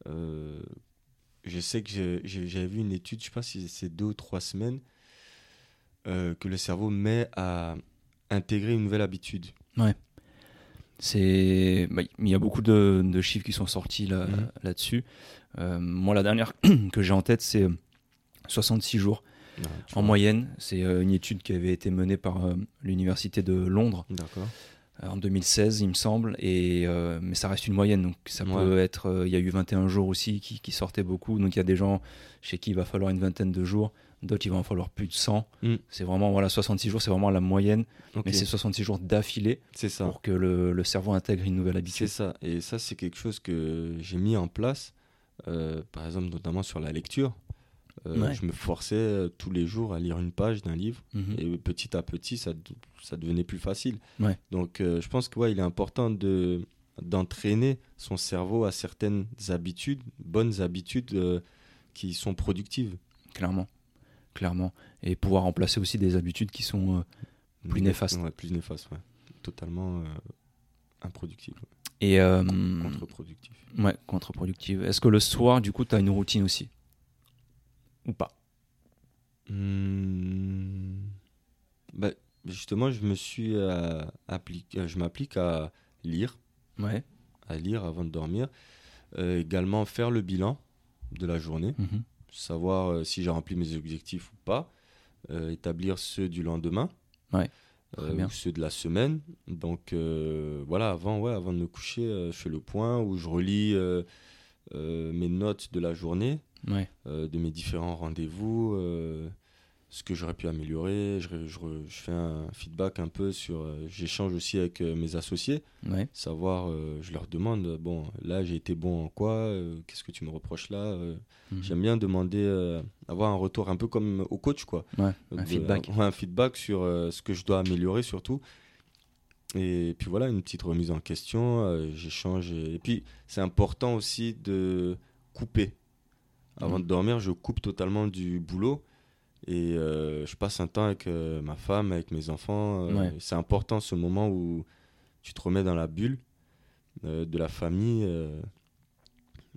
je sais que j'avais vu une étude, je ne sais pas si c'est deux ou trois semaines, que le cerveau met à intégrer une nouvelle habitude. Ouais. C'est, bah, il y a beaucoup de, de chiffres qui sont sortis là, Mhm. là-dessus. Euh, moi, la dernière que j'ai en tête, c'est 66 jours Ouais, tu en vois. moyenne. C'est euh, une étude qui avait été menée par euh, l'université de Londres euh, en 2016, il me semble. Et, euh, mais ça reste une moyenne, donc ça Ouais. peut être. euh, Il y a eu 21 jours aussi qui, qui sortaient beaucoup. Donc il y a des gens chez qui il va falloir une vingtaine de jours. D'autres, il va en falloir plus de 100. Mm. C'est vraiment, voilà, 66 jours, c'est vraiment la moyenne. Ok. Mais c'est 66 jours d'affilée C'est pour que le, le cerveau intègre une nouvelle C'est habitude. ça. Et ça, c'est quelque chose que j'ai mis en place, euh, par exemple, notamment sur la lecture. Euh, Ouais. Je me forçais euh, tous les jours à lire une page d'un livre. Mhm. Et petit à petit, ça, ça devenait plus facile. Ouais. Donc, je pense qu'il il est important de, d'entraîner son cerveau à certaines habitudes, bonnes habitudes qui sont productives. Clairement. Clairement. Et pouvoir remplacer aussi des habitudes qui sont. euh, Plus néfastes. Ouais, plus néfastes, ouais. Totalement euh, improductives, ouais. et. euh, contre-productives. ouais, contre-productives. Est-ce que le soir, du coup, tu as une routine aussi? Ou pas? Bah, justement, je me suis euh, appliqué, euh, je m'applique à lire, Ouais. à lire avant de dormir. Également faire le bilan de la journée, Mhm. Savoir euh, si j'ai rempli mes objectifs ou pas, euh, établir ceux du lendemain, Ouais, euh, ou ceux de la semaine. Donc euh, voilà, avant, ouais, avant de me coucher, euh, je fais le point où je relis mes notes de la journée Ouais. de mes différents rendez-vous, ce que j'aurais pu améliorer. Je, je je fais un feedback un peu sur. euh, J'échange aussi avec euh, mes associés, Ouais. savoir, euh, je leur demande bon, là j'ai été bon en quoi Qu'est-ce que tu me reproches là Mhm. J'aime bien demander, avoir un retour un peu comme au coach, quoi. Ouais, Donc, un feedback. un feedback sur ce que je dois améliorer surtout. Et puis voilà, une petite remise en question, j'échange. Et, et puis c'est important aussi de couper. Avant Mhm. de dormir, je coupe totalement du boulot et euh, je passe un temps avec euh, ma femme, avec mes enfants. euh, Ouais. C'est important ce moment où tu te remets dans la bulle de la famille.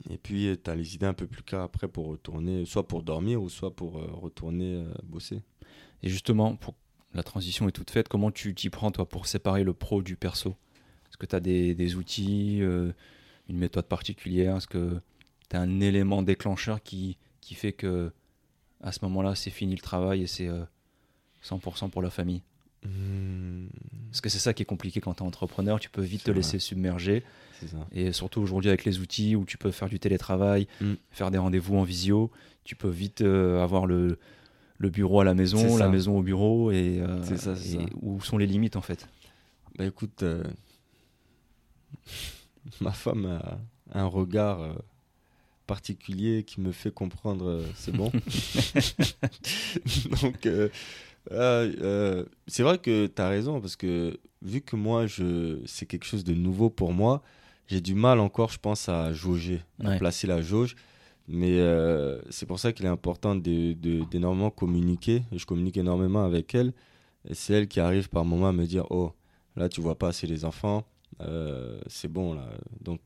et puis tu as les idées un peu plus claires après pour retourner, soit pour dormir ou soit pour retourner bosser. Et justement, pour la transition est toute faite, comment tu t'y prends, toi, pour séparer le pro du perso? Est-ce que tu as des, des outils, une méthode particulière? Est-ce que tu as un élément déclencheur qui, qui fait que à ce moment-là, c'est fini le travail et c'est euh, 100% pour la famille Hmm, Parce que c'est ça qui est compliqué quand tu es entrepreneur, tu peux vite te vrai. laisser submerger. ça. Et surtout aujourd'hui avec les outils où tu peux faire du télétravail, Mm. faire des rendez-vous en visio, tu peux vite euh, avoir le, le bureau à la maison, la maison au bureau. Et, euh, ça, et ça. où sont les limites en fait Bah écoute, euh, ma femme a un regard euh, particulier qui me fait comprendre euh, c'est bon. Donc, euh, euh, c'est vrai que tu as raison parce que vu que moi, je, c'est quelque chose de nouveau pour moi, j'ai du mal encore, je pense, à jauger, à Ouais. placer la jauge. Mais c'est pour ça qu'il est important d'énormément communiquer. Je communique énormément avec elle. Et c'est elle qui arrive par moment à me dire Oh, là, tu vois pas assez les enfants. C'est bon, là. Donc,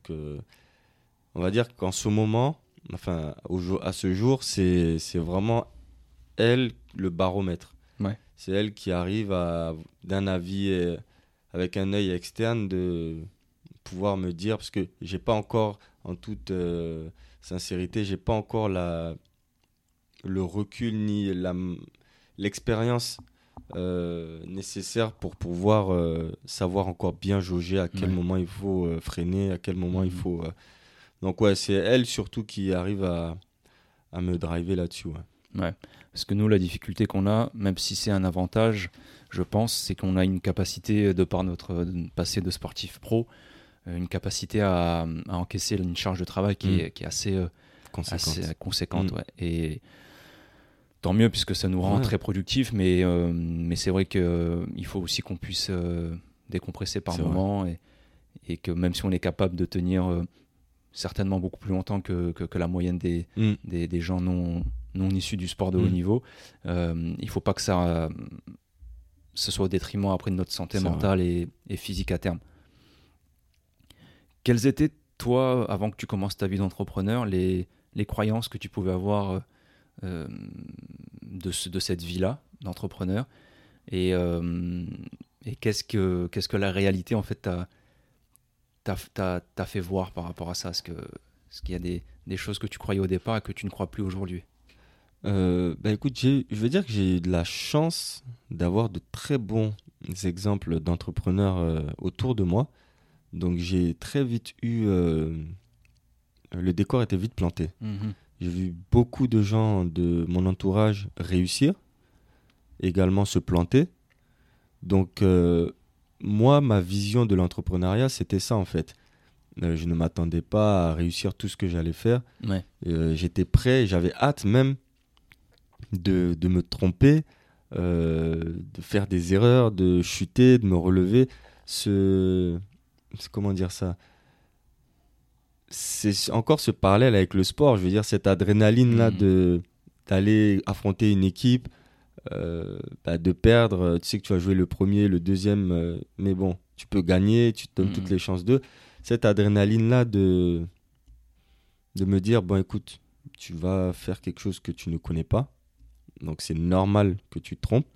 on va dire qu'en ce moment, enfin, au jour, à ce jour, c'est vraiment elle le baromètre. Ouais. C'est elle qui arrive à, d'un avis euh, avec un œil externe, de pouvoir me dire, parce que j'ai pas encore, en toute euh, sincérité, j'ai pas encore la, le recul ni la, l'expérience euh, nécessaire pour pouvoir savoir encore bien jauger à quel Ouais. moment il faut freiner, à quel moment il Mhm. faut. Euh, Donc, ouais, c'est elle surtout qui arrive à, à me driver là-dessus. ouais. Parce que nous, la difficulté qu'on a, même si c'est un avantage, je pense, c'est qu'on a une capacité, de par notre euh, passé de sportif pro, euh, une capacité à, à encaisser une charge de travail qui, Mm. est, qui est assez, euh, Conséquence. assez conséquente. Mm. ouais. Et tant mieux, puisque ça nous rend Ouais. très productifs, mais, euh, mais c'est vrai qu'il faut aussi qu'on puisse euh, décompresser par moment et, et que même si on est capable de tenir euh, certainement beaucoup plus longtemps que, que, que la moyenne des, Mm. des, des gens non, non issus du sport de haut Mm. niveau, euh, il faut pas que ça euh, ce soit au détriment après de notre santé mentale et, et physique à terme. Quelles étaient, toi, avant que tu commences ta vie d'entrepreneur, les, les croyances que tu pouvais avoir euh, euh, de, ce- de cette vie-là d'entrepreneur et, euh, et qu'est-ce que qu'est-ce que la réalité en fait t'a t'a fait voir par rapport à ça Est-ce qu'il est y a des, des, choses que tu croyais au départ et que tu ne crois plus aujourd'hui? Euh, bah écoute, je veux dire que j'ai eu de la chance d'avoir de très bons exemples d'entrepreneurs euh, autour de moi. Donc j'ai très vite eu... Euh, le décor était vite planté. Mhm. J'ai vu beaucoup de gens de mon entourage réussir, également se planter. Donc moi, ma vision de l'entrepreneuriat, c'était ça en fait. je ne m'attendais pas à réussir tout ce que j'allais faire. J'étais prêt, j'avais hâte même de, de me tromper, euh, de faire des erreurs, de chuter, de me relever. Ce, comment dire ça? C'est encore ce parallèle avec le sport. Je veux dire, cette adrénaline-là mm. de d'aller affronter une équipe, euh, bah, de perdre. Tu sais que tu vas jouer le premier, le deuxième, euh, mais bon, tu peux gagner, tu te donnes toutes mm. les chances d'eux. Cette adrénaline-là de, de me dire, bon écoute, tu vas faire quelque chose que tu ne connais pas. Donc c'est normal que tu te trompes.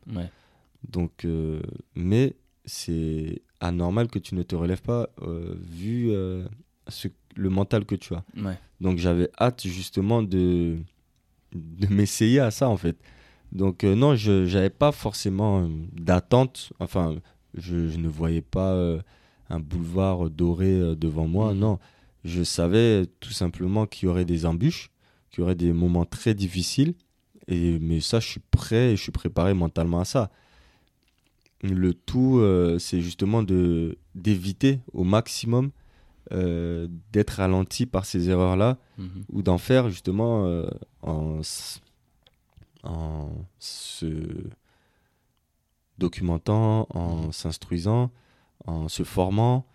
Donc, euh, mais c'est anormal que tu ne te relèves pas euh, vu euh, ce, le mental que tu as. Donc j'avais hâte justement de, de m'essayer à ça en fait. Donc non, je n'avais pas forcément d'attente. Enfin, je, ne voyais pas un boulevard doré devant moi. Mm. Non, je savais tout simplement qu'il y aurait des embûches, qu'il y aurait des moments très difficiles et, mais ça, je suis prêt et je suis préparé mentalement à ça. Le tout, euh, c'est justement de d'éviter au maximum euh, d'être ralenti par ces erreurs-là mhm. ou d'en faire justement euh, en, en se documentant, en mhm. s'instruisant, en se formant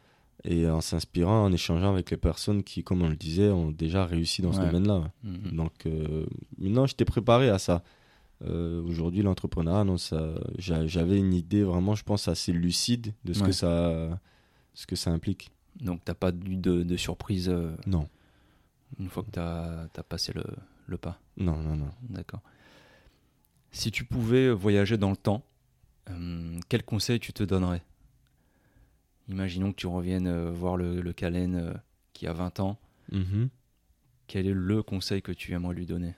et en s'inspirant, en échangeant avec les personnes qui, comme on le disait, ont déjà réussi dans ce domaine-là. Mhm. Donc, euh, maintenant, j'étais préparé à ça. Euh, aujourd'hui, l'entrepreneuriat, j'avais une idée vraiment, je pense, assez lucide de ce, que, ça, ce que ça implique. Donc, tu n'as pas eu de, de surprise euh, Non. Une fois que tu as, as, passé le, le, pas? Non, non, non. D'accord. Si tu pouvais voyager dans le temps, quel conseil tu te donnerais? Imaginons que tu reviennes euh, voir le, le Calen euh, qui a 20 ans. Mhm. Quel est le conseil que tu aimerais lui donner?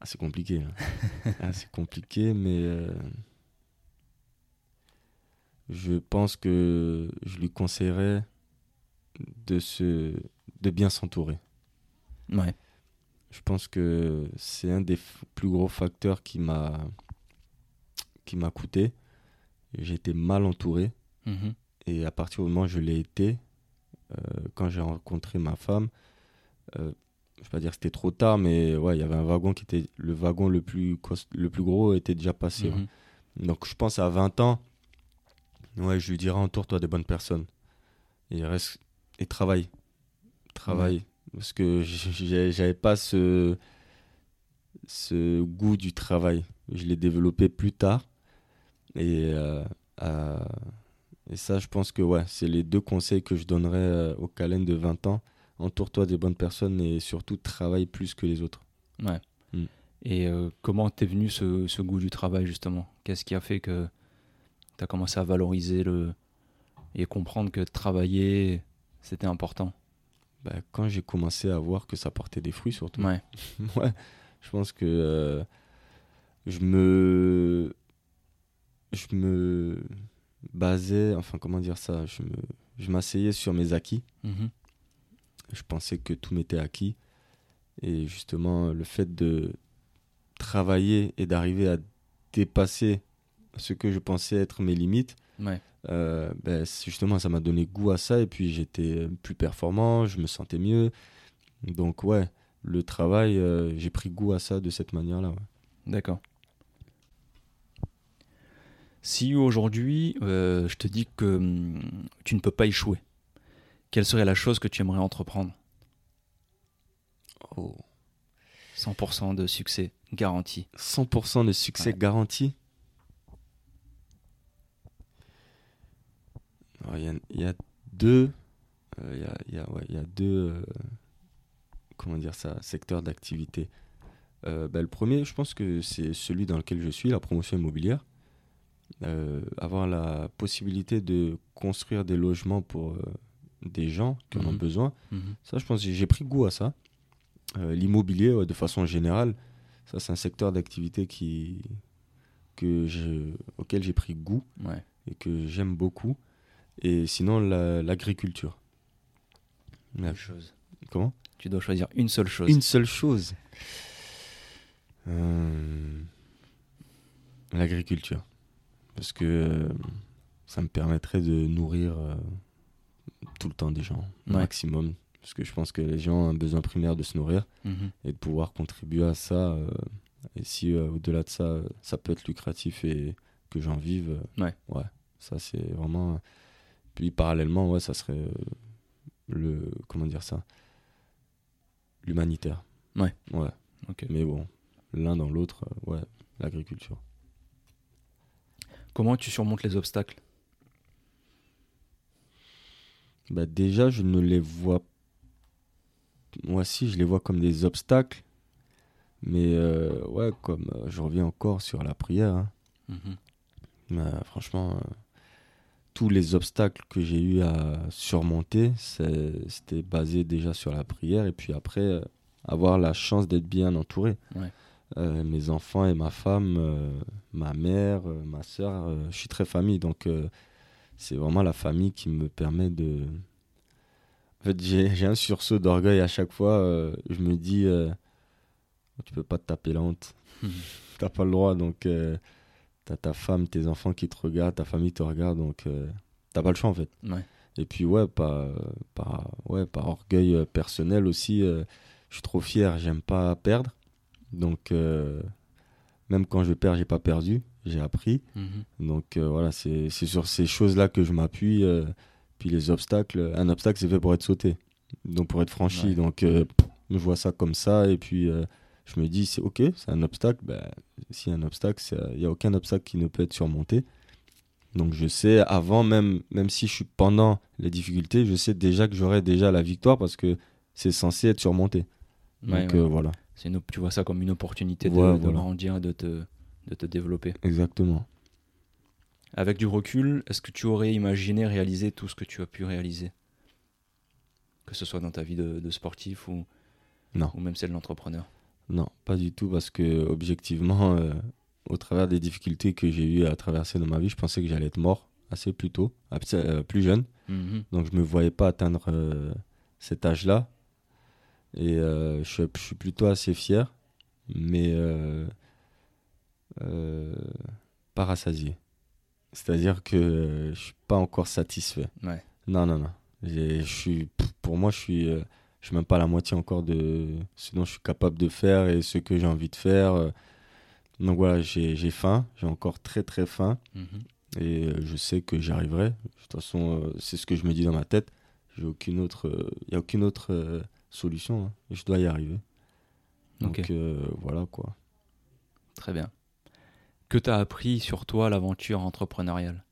Ah, C'est compliqué. Hein. ah, c'est compliqué, mais euh, je pense que je lui conseillerais de, se, de bien s'entourer. Ouais. Je pense que c'est un des plus gros facteurs qui m'a qui m'a coûté. J'étais mal entouré. Mhm. Et à partir du moment où je l'ai été, euh, quand j'ai rencontré ma femme, euh, je vais pas dire que c'était trop tard, mais ouais, il y avait un wagon qui était. Le wagon le plus, le plus gros était déjà passé. Mhm. Donc je pense à 20 ans, ouais, je lui dirais entoure-toi des bonnes personnes. Et reste. Et travaille. Travaille. Parce que j'avais pas ce, ce goût du travail. Je l'ai développé plus tard. Et, euh, et ça, je pense que ouais, c'est les deux conseils que je donnerais euh, au Calen de 20 ans. Entoure-toi des bonnes personnes et surtout travaille plus que les autres. Ouais. Mm. Et euh, comment t'es venu ce, ce, goût du travail justement? Qu'est-ce qui a fait que tu as commencé à valoriser le et comprendre que travailler c'était important? Bah, Quand j'ai commencé à voir que ça portait des fruits surtout. Ouais. ouais. Je pense que je me je me basais, enfin comment dire ça, je me, je m'asseyais sur mes acquis. Mhm. Je pensais que tout m'était acquis. Et justement, le fait de travailler et d'arriver à dépasser ce que je pensais être mes limites, euh, ben, justement, ça m'a donné goût à ça. Et puis, j'étais plus performant, je me sentais mieux. Donc, ouais, le travail, euh, j'ai pris goût à ça de cette manière-là. D'accord. Si aujourd'hui, euh, je te dis que hum, tu ne peux pas échouer, quelle serait la chose que tu aimerais entreprendre? Oh. 100% de succès garanti. 100% de succès garanti? Il y, a deux, il y, a, deux, comment dire ça, secteurs d'activité. Euh, bah, le premier, je pense que c'est celui dans lequel je suis, la promotion immobilière. euh, avoir la possibilité de construire des logements pour euh, des gens qui en ont Mhm. besoin. Mhm. Ça, je pense que j'ai pris goût à ça. Euh, L'immobilier, ouais, de façon générale, ça, c'est un secteur d'activité qui, que je, auquel j'ai pris goût Ouais. et que j'aime beaucoup. Et sinon, la- l'agriculture. La- Une chose. Comment? Tu dois choisir une seule chose. Une seule chose. Euh, L'agriculture. Parce que euh, ça me permettrait de nourrir euh, tout le temps des gens, au Ouais. maximum. Parce que je pense que les gens ont un besoin primaire de se nourrir Mhm. et de pouvoir contribuer à ça. et si au-delà de ça, ça peut être lucratif et que j'en vive, Ouais. ouais, ça c'est vraiment. Puis parallèlement, ouais, ça serait euh, le. Comment dire ça L'humanitaire. Ouais. Ouais. Mais bon, l'un dans l'autre, euh, ouais, l'agriculture. Comment tu surmontes les obstacles? Bah déjà, je ne les vois. Moi, si, je les vois comme des obstacles. Mais euh, ouais, comme euh, je reviens encore sur la prière. hein. Mhm. Bah, franchement, euh, tous les obstacles que j'ai eu à surmonter, c'était basé déjà sur la prière. Et puis après, euh, avoir la chance d'être bien entouré. Ouais. Euh, mes enfants et ma femme, euh, ma mère, ma soeur, je suis très famille. Donc, c'est vraiment la famille qui me permet de. En fait, j'ai un sursaut d'orgueil à chaque fois. je me dis, tu peux pas te taper la honte. Mhm. T'as pas le droit. Donc, t'as ta femme, tes enfants qui te regardent, ta famille te regarde. Donc, euh, t'as pas le choix en fait. Ouais. Et puis, ouais, par, par, ouais, par orgueil euh, personnel aussi, euh, je suis trop fier. J'aime pas perdre. Donc, euh, même quand je perds, j'ai pas perdu. J'ai appris. Mhm. Donc voilà, c'est sur ces choses-là que je m'appuie. puis les obstacles, un obstacle c'est fait pour être sauté, donc pour être franchi. Ouais. Donc je vois ça comme ça et puis je me dis c'est ok, c'est un obstacle. Ben, S'il y a un obstacle, il n'y a aucun obstacle qui ne peut être surmonté. Donc je sais avant même, même si je suis pendant les difficultés, je sais déjà que j'aurai déjà la victoire parce que c'est censé être surmonté. Ouais, Donc ouais. euh, voilà, C'est tu vois ça comme une opportunité de, Ouais, de voilà. grandir, de te, de te développer. exactement. Avec du recul, est-ce que tu aurais imaginé réaliser tout ce que tu as pu réaliser? Que ce soit dans ta vie de, de sportif ou, Non. ou même celle d'entrepreneur? Non, pas du tout, parce que objectivement, euh, au travers des difficultés que j'ai eu à traverser dans ma vie, je pensais que j'allais être mort assez plus tôt, euh, plus jeune. Mhm. Donc je me voyais pas atteindre euh, cet âge-là. Et je, suis- je suis plutôt assez fier, mais pas rassasié. C'est-à-dire que je suis pas encore satisfait. Ouais. Non, non, non. Je suis, pour moi, je suis, je suis même pas à la moitié encore de ce dont je suis capable de faire et ce que j'ai envie de faire. euh. Donc voilà, j'ai j'ai faim, j'ai encore très très faim Mhm. et euh, je sais que j'y arriverai. De toute façon, euh, c'est ce que je me dis dans ma tête. J'ai aucune autre, il y a aucune autre euh, solution. hein. Je dois y arriver. Donc euh, voilà quoi. Très bien. Que t'as appris sur toi l'aventure entrepreneuriale?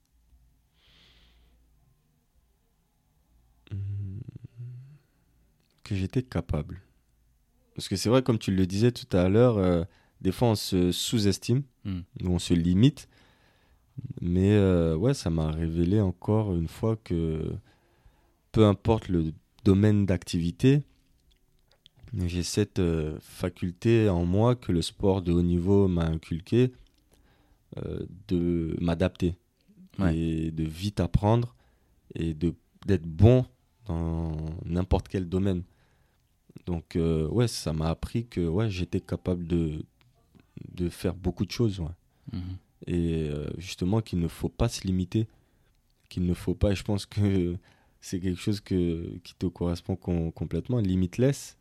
Que j'étais capable. Parce que c'est vrai, comme tu le disais tout à l'heure, euh, des fois on se sous-estime, ou on se limite. Mais euh, ouais, ça m'a révélé encore une fois que peu importe le domaine d'activité, j'ai cette euh, faculté en moi que le sport de haut niveau m'a inculqué de m'adapter Ouais. et de vite apprendre et d'être bon dans n'importe quel domaine. Donc euh, ouais, ça m'a appris que ouais, j'étais capable de de faire beaucoup de choses. ouais. Mhm. Et euh, justement qu'il ne faut pas se limiter, qu'il ne faut pas, et je pense que c'est quelque chose que, qui te correspond com- complètement, limitless.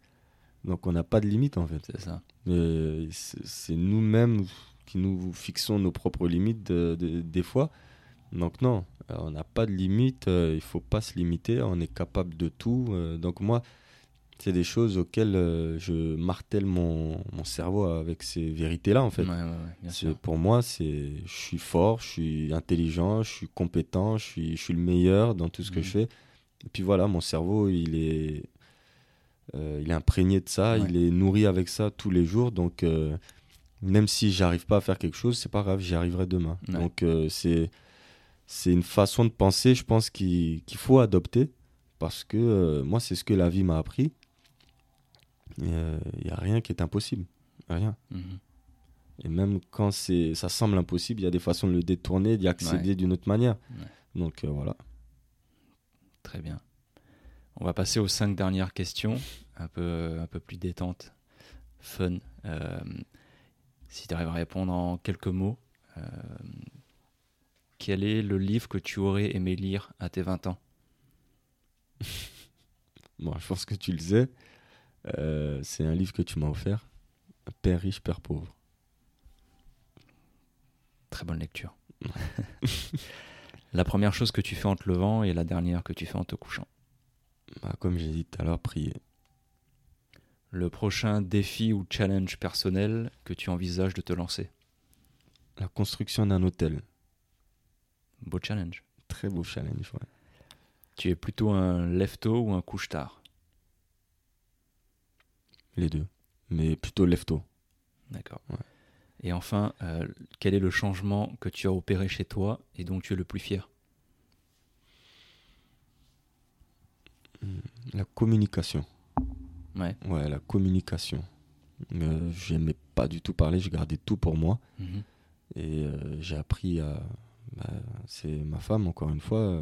Donc on n'a pas de limite en fait. C'est ça. Euh, c'est nous-mêmes qui nous fixons nos propres limites de- de- des fois. Donc non, on n'a pas de limite, euh, il faut pas se limiter, on est capable de tout. donc moi, c'est des choses auxquelles euh, je martèle mon, mon cerveau avec ces vérités-là en fait. Ouais, ouais, ouais. Pour moi, c'est je suis fort, je suis intelligent, je suis compétent, je suis, je suis le meilleur dans tout ce que je fais. Et puis voilà, mon cerveau, il est, euh, il est imprégné de ça, il est nourri avec ça tous les jours. Donc, euh, même si j'arrive pas à faire quelque chose, c'est pas grave, j'y arriverai demain. Donc c'est c'est une façon de penser, je pense, qu'il faut adopter parce que moi, c'est ce que la vie m'a appris. Il n'y a rien qui est impossible. Rien. Mhm. Et même quand ça semble impossible, il y a des façons de le détourner, d'y accéder d'une autre manière. Ouais. Donc euh, voilà. Très bien. On va passer aux cinq dernières questions, un peu, un peu plus détente, fun. Euh, si tu arrives à répondre en quelques mots, euh, quel est le livre que tu aurais aimé lire à tes 20 ans? Bon, je pense que tu le sais. Euh, c'est un livre que tu m'as offert. Père riche, Père pauvre. Très bonne lecture. la première chose que tu fais en te levant et la dernière que tu fais en te couchant. Bah, comme j'ai dit tout à l'heure, prier. Le prochain défi ou challenge personnel que tu envisages de te lancer? La construction d'un hôtel. Beau challenge. Très beau challenge. ouais. Tu es plutôt un lève-tôt ou un couche-tard? Les deux. Mais plutôt lève-tôt. D'accord. Ouais. Et enfin, euh, quel est le changement que tu as opéré chez toi et dont tu es le plus fier? La communication. Ouais. Ouais, la communication. Euh, J'aimais pas du tout parler, je gardais tout pour moi. Mhm. Et euh, j'ai appris à. bah, c'est ma femme, encore une fois. euh,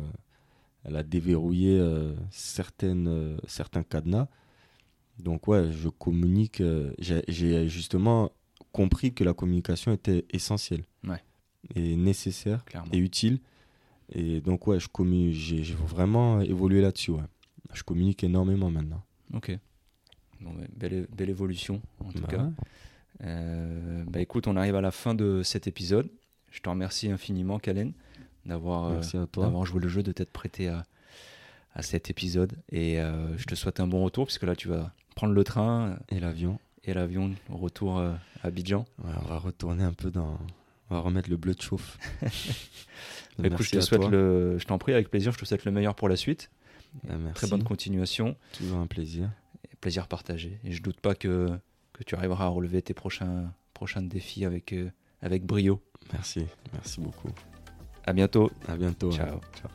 elle a déverrouillé certaines, certains cadenas. Donc, ouais, je communique. euh, j'ai- justement compris que la communication était essentielle. Ouais. Et nécessaire Clairement. et utile. Et donc, ouais, je communique. J'ai vraiment évolué là-dessus, ouais. Je communique énormément maintenant. Ok. Bon, bah, belle, belle évolution, en tout Bah cas. Euh, bah, écoute, on arrive à la fin de cet épisode. Je te remercie infiniment, Kalen, d'avoir euh, joué le jeu, de t'être prêté à, à cet épisode. Et euh, je te souhaite un bon retour, puisque là, tu vas prendre le train Et l'avion. et l'avion au retour euh, à Abidjan. Ouais, on va retourner un peu dans. On va remettre le bleu de chauffe. Bah, écoute, je te souhaite le, je t'en prie, avec plaisir, je te souhaite le meilleur pour la suite. Ah, merci. Très bonne continuation, Toujours un plaisir. et plaisir partagé. Et je doute pas que, que tu arriveras à relever tes prochains, prochains défis avec, euh, avec brio. Merci. Merci beaucoup. À bientôt. À bientôt. Ciao. Ciao.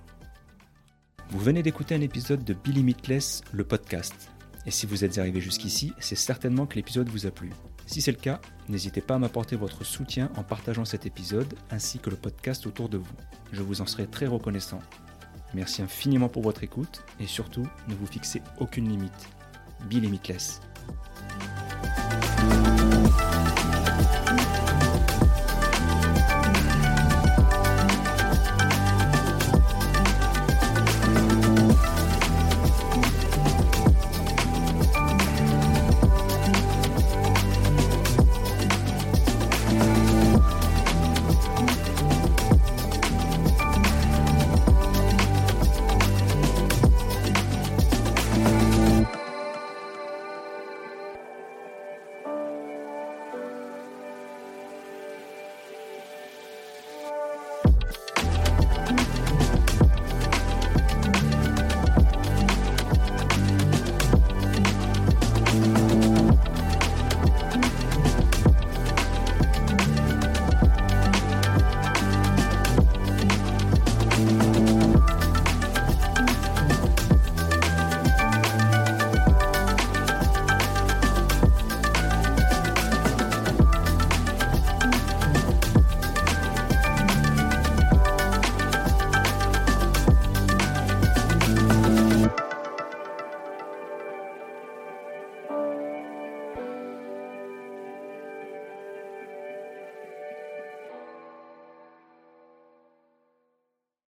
Vous venez d'écouter un épisode de Be Limitless, le podcast. Et si vous êtes arrivé jusqu'ici, c'est certainement que l'épisode vous a plu. Si c'est le cas, n'hésitez pas à m'apporter votre soutien en partageant cet épisode ainsi que le podcast autour de vous. Je vous en serai très reconnaissant. Merci infiniment pour votre écoute et surtout, ne vous fixez aucune limite. Be Limitless.